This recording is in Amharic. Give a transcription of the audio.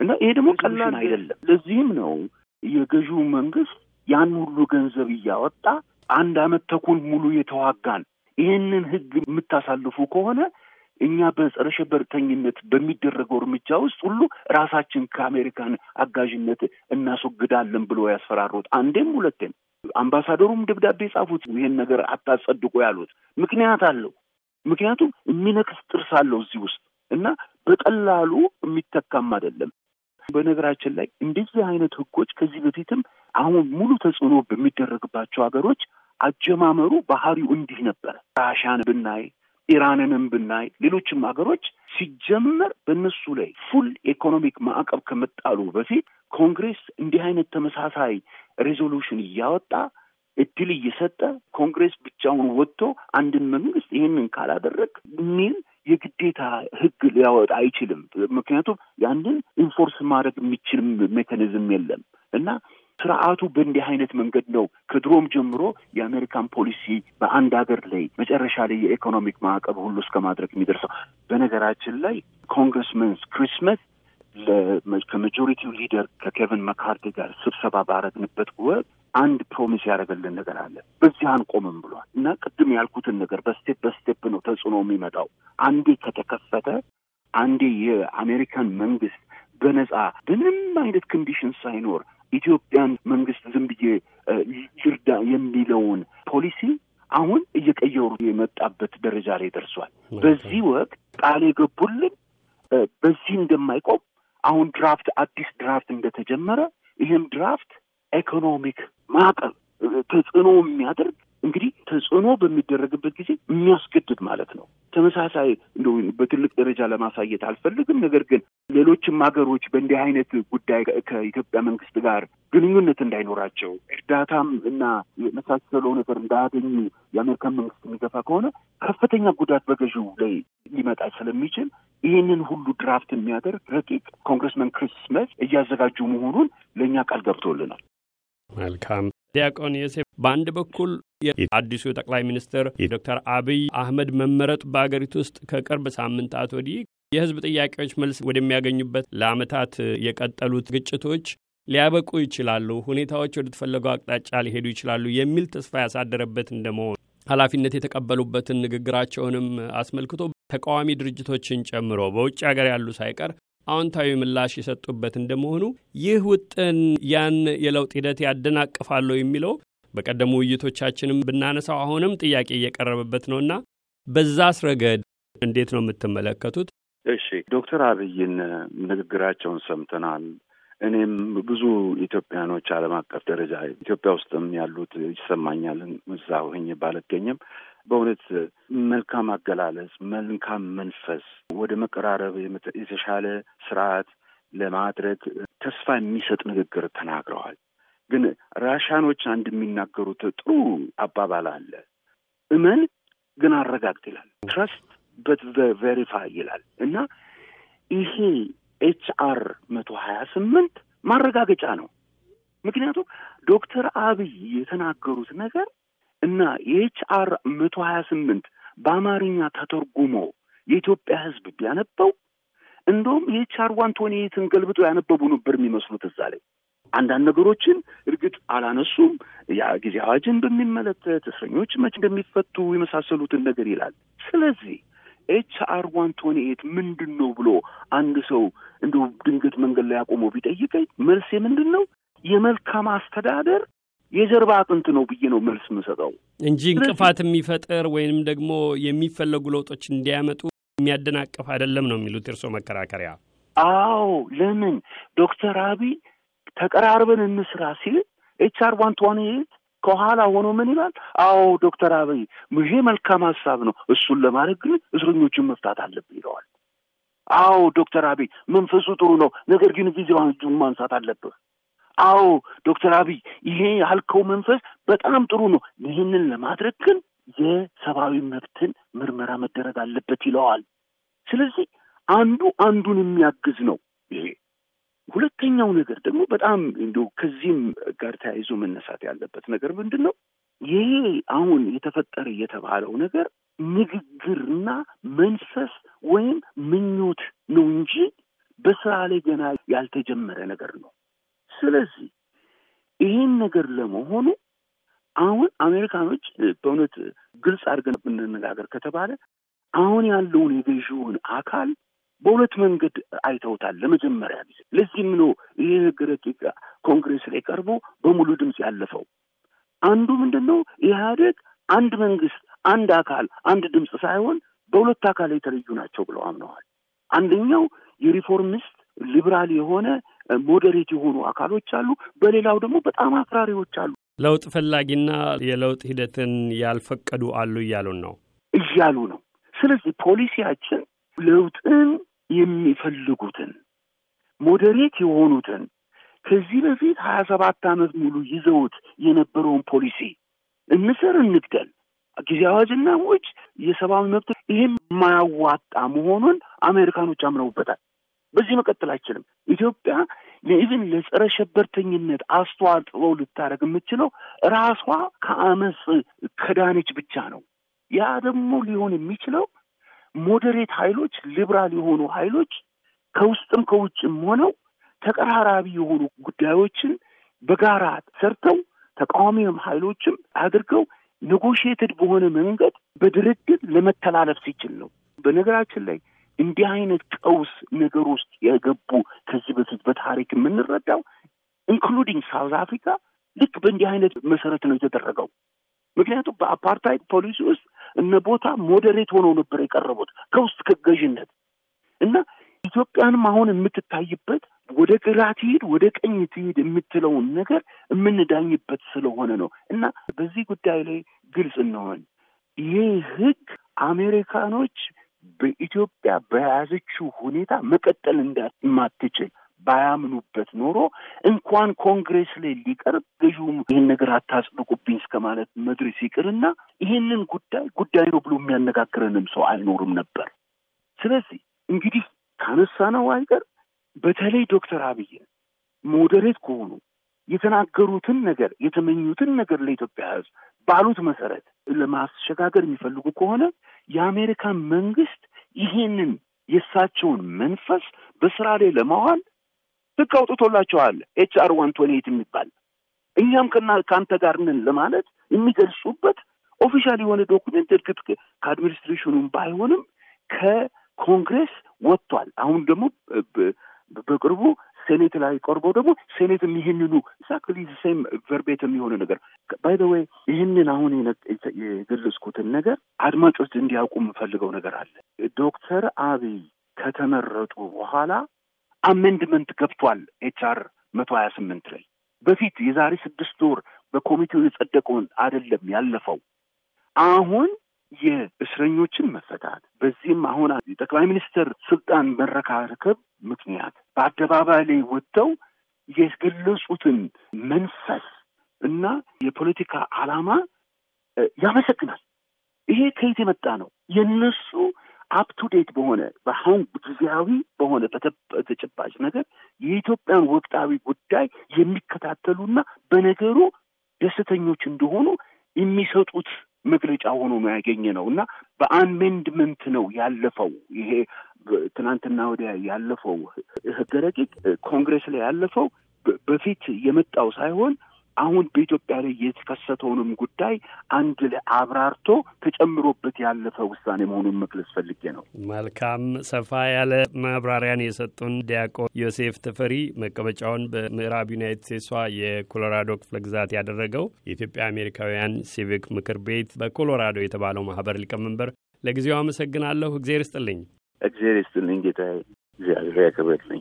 እና ይሄ ደግሞ ቀላል አይደለም። ለዚህም ነው የገዢው መንግስት ያን ሁሉ ገንዘብ እያወጣ አንድ አመት ተኩል ሙሉ የተዋጋን ይህንን ህግ የምታሳልፉ ከሆነ እኛ በጸረ ሽብርተኝነት በሚደረገው እርምጃ ውስጥ ሁሉ ራሳችን ከአሜሪካን አጋዥነት እናስወግዳለን ብሎ ያስፈራሩት አንዴም ሁለቴም። አምባሳደሩም ደብዳቤ ጻፉት ይህን ነገር አታጸድቁ ያሉት ምክንያት አለው። ምክንያቱም የሚነክስ ጥርስ አለው እዚህ ውስጥ እና በቀላሉ የሚተካም አይደለም። በነገራችን ላይ እንደዚህ አይነት ህጎች ከዚህ በፊትም አሁን ሙሉ ተጽዕኖ በሚደረግባቸው ሀገሮች አጀማመሩ ባህሪው እንዲህ ነበረ። ራሻን ብናይ ኢራንንም ብናይ ሌሎችም ሀገሮች ሲጀመር በእነሱ ላይ full economic ማዕቀብ ከመጣሉ በፊት ኮንግሬስ እንዲህ አይነት ተመሳሳይ resolution እያወጣ እድል እየሰጠ ኮንግሬስ ብቻውን ወጥቶ አንድን መንግስት ይህንን ካላደረግክ የሚል የግዴታ ህግ ሊያወጣ አይችልም። ምክንያቱም ያንን enforce ማድረግ የሚችል mechanism የለም እና ስርዓቱ በእንዲህ አይነት መንገድ ነው ከድሮም ጀምሮ የአሜሪካን ፖሊሲ በአንድ ሀገር ላይ መጨረሻ ላይ የ economic ማዕቀብ ሁሉ እስከ ማድረግ የሚደርሰው። በነገራችን ላይ Congressman Chris Smith ከ majority ው leader ከ ኬቨን መካርቲ ጋር ስብሰባ ባረግንበት ወቅት አንድ promise ያደረገልን ነገር አለ። በዚህ አንቆምም ብሏል እና ቅድም ያልኩትን ነገር በ step በ step ነው ተጽዕኖ የሚመጣው። አንዴ ከተከፈተ አንዴ የአሜሪካን መንግስት በነጻ ምንም አይነት condition ሳይኖር ኢትዮጵያን መንግስት ዝም ብዬ ይርዳ የሚለውን ፖሊሲ አሁን እየቀየሩ የመጣበት ደረጃ ላይ ደርሷል። በዚህ ወቅት ቃል የገቡልን በዚህ እንደማይቆም አሁን ድራፍት አዲስ ድራፍት እንደተጀመረ ይህም ድራፍት ኢኮኖሚክ ማዕቀብ ተጽዕኖ የሚያደርግ እንግዲህ ተጽዕኖ በሚደረግበት ጊዜ የሚያስገድድ ማለት ነው። ተመሳሳይ እንደ በትልቅ ደረጃ ለማሳየት አልፈልግም። ነገር ግን ሌሎችም ሀገሮች በእንዲህ አይነት ጉዳይ ከኢትዮጵያ መንግስት ጋር ግንኙነት እንዳይኖራቸው እርዳታም እና የመሳሰለው ነገር እንዳያገኙ የአሜሪካን መንግስት የሚገፋ ከሆነ ከፍተኛ ጉዳት በገዢው ላይ ሊመጣ ስለሚችል ይህንን ሁሉ ድራፍት የሚያደርግ ረቂቅ ኮንግረስመን ክሪስ ስሚዝ እያዘጋጁ መሆኑን ለእኛ ቃል ገብቶልናል። መልካም ዲያቆን ዮሴፍ፣ በአንድ በኩል የአዲሱ ጠቅላይ ሚኒስትር የዶክተር አብይ አህመድ መመረጥ በአገሪቱ ውስጥ ከቅርብ ሳምንታት ወዲህ የህዝብ ጥያቄዎች መልስ ወደሚያገኙበት ለአመታት የቀጠሉት ግጭቶች ሊያበቁ ይችላሉ፣ ሁኔታዎች ወደ ተፈለገው አቅጣጫ ሊሄዱ ይችላሉ የሚል ተስፋ ያሳደረበት እንደመሆኑ ኃላፊነት የተቀበሉበትን ንግግራቸውንም አስመልክቶ ተቃዋሚ ድርጅቶችን ጨምሮ በውጭ ሀገር ያሉ ሳይቀር አዎንታዊ ምላሽ የሰጡበት እንደመሆኑ ይህ ውጥን ያን የለውጥ ሂደት ያደናቅፋለሁ የሚለው በቀደሙ ውይይቶቻችንም ብናነሳው አሁንም ጥያቄ እየቀረበበት ነውና በዛስ ረገድ እንዴት ነው የምትመለከቱት? እሺ፣ ዶክተር አብይን ንግግራቸውን ሰምተናል። እኔም ብዙ ኢትዮጵያኖች ዓለም አቀፍ ደረጃ ኢትዮጵያ ውስጥም ያሉት ይሰማኛል እዛ ሆኜ ባልገኝም በእውነት መልካም አገላለጽ፣ መልካም መንፈስ ወደ መቀራረብ የተሻለ ስርዓት ለማድረግ ተስፋ የሚሰጥ ንግግር ተናግረዋል። ግን ራሻኖች አንድ የሚናገሩት ጥሩ አባባል አለ። እመን ግን አረጋግጥ ይላል። trust but verify ይላል እና ይሄ H.R. መቶ ሀያ ስምንት ማረጋገጫ ነው። ምክንያቱም ዶክተር አብይ የተናገሩት ነገር እና የ H.R. መቶ ሀያ ስምንት በአማርኛ ተተርጉሞ የኢትዮጵያ ሕዝብ ቢያነበው እንደውም የ H.R. one twenty eight ን ገልብጦ ያነበቡ ነበር የሚመስሉት። እዛ ላይ አንዳንድ ነገሮችን እርግጥ አላነሱም። ያ ጊዜ አዋጅን በሚመለከት እስረኞች መች እንደሚፈቱ የመሳሰሉትን ነገር ይላል። ስለዚህ H.R. one twenty eight ምንድን ነው ብሎ አንድ ሰው እንዲሁ ድንገት መንገድ ላይ አቆሞ ቢጠይቀኝ መልሴ ምንድን ነው የመልካም አስተዳደር የጀርባ አጥንት ነው ብዬ ነው መልስ የምሰጠው እንጂ እንቅፋት የሚፈጥር ወይንም ደግሞ የሚፈለጉ ለውጦች እንዲያመጡ የሚያደናቅፍ አይደለም ነው የሚሉት የእርስዎ መከራከሪያ? አዎ ለምን ዶክተር አብይ ተቀራርበን እንስራ ሲል H.R. one twenty eight ከኋላ ሆኖ ምን ይላል? አዎ ዶክተር አብይ ይሄ መልካም ሀሳብ ነው፣ እሱን ለማድረግ ግን እስረኞችን መፍታት አለብን ይለዋል። አዎ ዶክተር አብይ መንፈሱ ጥሩ ነው፣ ነገር ግን ጊዜውን እጁን ማንሳት አለብህ። አዎ ዶክተር አብይ ይሄ ያልከው መንፈስ በጣም ጥሩ ነው፣ ይህንን ለማድረግ ግን የሰብአዊ መብትን ምርመራ መደረግ አለበት ይለዋል። ስለዚህ አንዱ አንዱን የሚያግዝ ነው ይሄ። ሁለተኛው ነገር ደግሞ በጣም እንዲሁ ከዚህም ጋር ተያይዞ መነሳት ያለበት ነገር ምንድን ነው? ይሄ አሁን የተፈጠረ የተባለው ነገር ንግግርና መንፈስ ወይም ምኞት ነው እንጂ በስራ ላይ ገና ያልተጀመረ ነገር ነው። ስለዚህ ይህን ነገር ለመሆኑ አሁን አሜሪካኖች በእውነት ግልጽ አድርገን ብንነጋገር ከተባለ አሁን ያለውን የገዢውን አካል በሁለት መንገድ አይተውታል። ለመጀመሪያ ጊዜ ለዚህም ነው ይህ ህግ ረቂቅ ኮንግሬስ ላይ ቀርቦ በሙሉ ድምፅ ያለፈው። አንዱ ምንድን ነው ኢህአዴግ አንድ መንግስት፣ አንድ አካል፣ አንድ ድምፅ ሳይሆን በሁለት አካል የተለዩ ናቸው ብለው አምነዋል። አንደኛው የ reformist liberal የሆነ moderate የሆኑ አካሎች አሉ። በሌላው ደግሞ በጣም አክራሪዎች አሉ። ለውጥ ፈላጊና የለውጥ ሂደትን ያልፈቀዱ አሉ እያሉን ነው እያሉ ነው። ስለዚህ ፖሊሲያችን ለውጥን የሚፈልጉትን moderate የሆኑትን ከዚህ በፊት ሀያ ሰባት ዓመት ሙሉ ይዘውት የነበረውን ፖሊሲ እንስር፣ እንግደል፣ ጊዜ አዋጅና ውጭ የሰብአዊ መብት ይህም የማያዋጣ መሆኑን አሜሪካኖች አምነውበታል። በዚህ መቀጠል አይችልም። ኢትዮጵያ even ለጸረ ሸበርተኝነት አስተዋጽኦ ልታደርግ የምትችለው ራሷ ከአመፅ ከዳነች ብቻ ነው። ያ ደግሞ ሊሆን የሚችለው moderate ኃይሎች ሊብራል የሆኑ ኃይሎች ከውስጥም ከውጭም ሆነው ተቀራራቢ የሆኑ ጉዳዮችን በጋራ ሰርተው ተቃዋሚም ኃይሎችም አድርገው negotiated በሆነ መንገድ በድርድር ለመተላለፍ ሲችል ነው። በነገራችን ላይ እንዲህ አይነት ቀውስ ነገር ውስጥ የገቡ ከዚህ በፊት በታሪክ የምንረዳው including ሳውዝ አፍሪካ ልክ በእንዲህ አይነት መሰረት ነው የተደረገው። ምክንያቱም በአፓርታይድ ፖሊሲ ውስጥ እነ ቦታ moderate ሆነው ነበር የቀረቡት ከውስጥ ከገዥነት እና ኢትዮጵያንም አሁን የምትታይበት ወደ ግራ ትሂድ ወደ ቀኝ ትሂድ የምትለውን ነገር የምንዳኝበት ስለሆነ ነው እና በዚህ ጉዳይ ላይ ግልጽ እንሆን። ይህ ህግ አሜሪካኖች በኢትዮጵያ በያዘችው ሁኔታ መቀጠል እንደማትችል ባያምኑበት ኖሮ እንኳን ኮንግሬስ ላይ ሊቀርብ ገዥውም ይህን ነገር አታጽድቁብኝ እስከ ማለት መድረስ ይቅርና ይህንን ጉዳይ ጉዳይ ነው ብሎ የሚያነጋግረንም ሰው አይኖርም ነበር። ስለዚህ እንግዲህ ካነሳነው አይቀር በተለይ ዶክተር አብይን moderate ከሆኑ የተናገሩትን ነገር የተመኙትን ነገር ለኢትዮጵያ ሕዝብ ባሉት መሰረት ለማሸጋገር የሚፈልጉ ከሆነ የአሜሪካን መንግስት ይሄንን የእሳቸውን መንፈስ በስራ ላይ ለማዋል ህግ አውጥቶላቸዋል። H.R. one eight የሚባል እኛም ከና ከአንተ ጋር ነን ለማለት የሚገልጹበት official የሆነ document እርግጥ ከ administration ኑም ባይሆንም ከኮንግሬስ ወጥቷል። አሁን ደግሞ በቅርቡ Senate ላይ ቀርቦ ደግሞ Senate ም ይህንኑ exactly same verbatim የሚሆነ ነገር by the way ይህንን አሁን የገለጽኩትን ነገር አድማጮች እንዲያውቁ የምፈልገው ነገር አለ። ዶክተር አብይ ከተመረጡ በኋላ amendment ገብቷል H.R. መቶ ሀያ ስምንት ላይ በፊት የዛሬ ስድስት ወር በኮሚቴው የጸደቀውን አይደለም ያለፈው አሁን የእስረኞችን መፈታት በዚህም አሁን የጠቅላይ ሚኒስትር ስልጣን መረካከብ ምክንያት በአደባባይ ላይ ወጥተው የገለጹትን መንፈስ እና የፖለቲካ ዓላማ ያመሰግናል። ይሄ ከየት የመጣ ነው? የነሱ አፕቱዴት በሆነ በአሁን ጊዜያዊ በሆነ በተጨባጭ ነገር የኢትዮጵያን ወቅታዊ ጉዳይ የሚከታተሉና በነገሩ ደስተኞች እንደሆኑ የሚሰጡት መግለጫ ሆኖ ነው ያገኘነው እና በ amendment ነው ያለፈው። ይሄ ትናንትና ወዲያ ያለፈው ህገ ረቂቅ ኮንግሬስ ላይ ያለፈው በፊት የመጣው ሳይሆን አሁን በኢትዮጵያ ላይ የተከሰተውንም ጉዳይ አንድ ላይ አብራርቶ ተጨምሮበት ያለፈ ውሳኔ መሆኑን መግለጽ ፈልጌ ነው። መልካም ሰፋ ያለ ማብራሪያን የሰጡን ዲያቆን ዮሴፍ ተፈሪ መቀመጫውን በምዕራብ ዩናይትድ ስቴትሷ የኮሎራዶ ክፍለ ግዛት ያደረገው የኢትዮጵያ አሜሪካውያን ሲቪክ ምክር ቤት በኮሎራዶ የተባለው ማህበር ሊቀመንበር፣ ለጊዜው አመሰግናለሁ። እግዜር ይስጥልኝ። እግዜር ይስጥልኝ ጌታዬ። እግዚአብሔር ያክብርልኝ።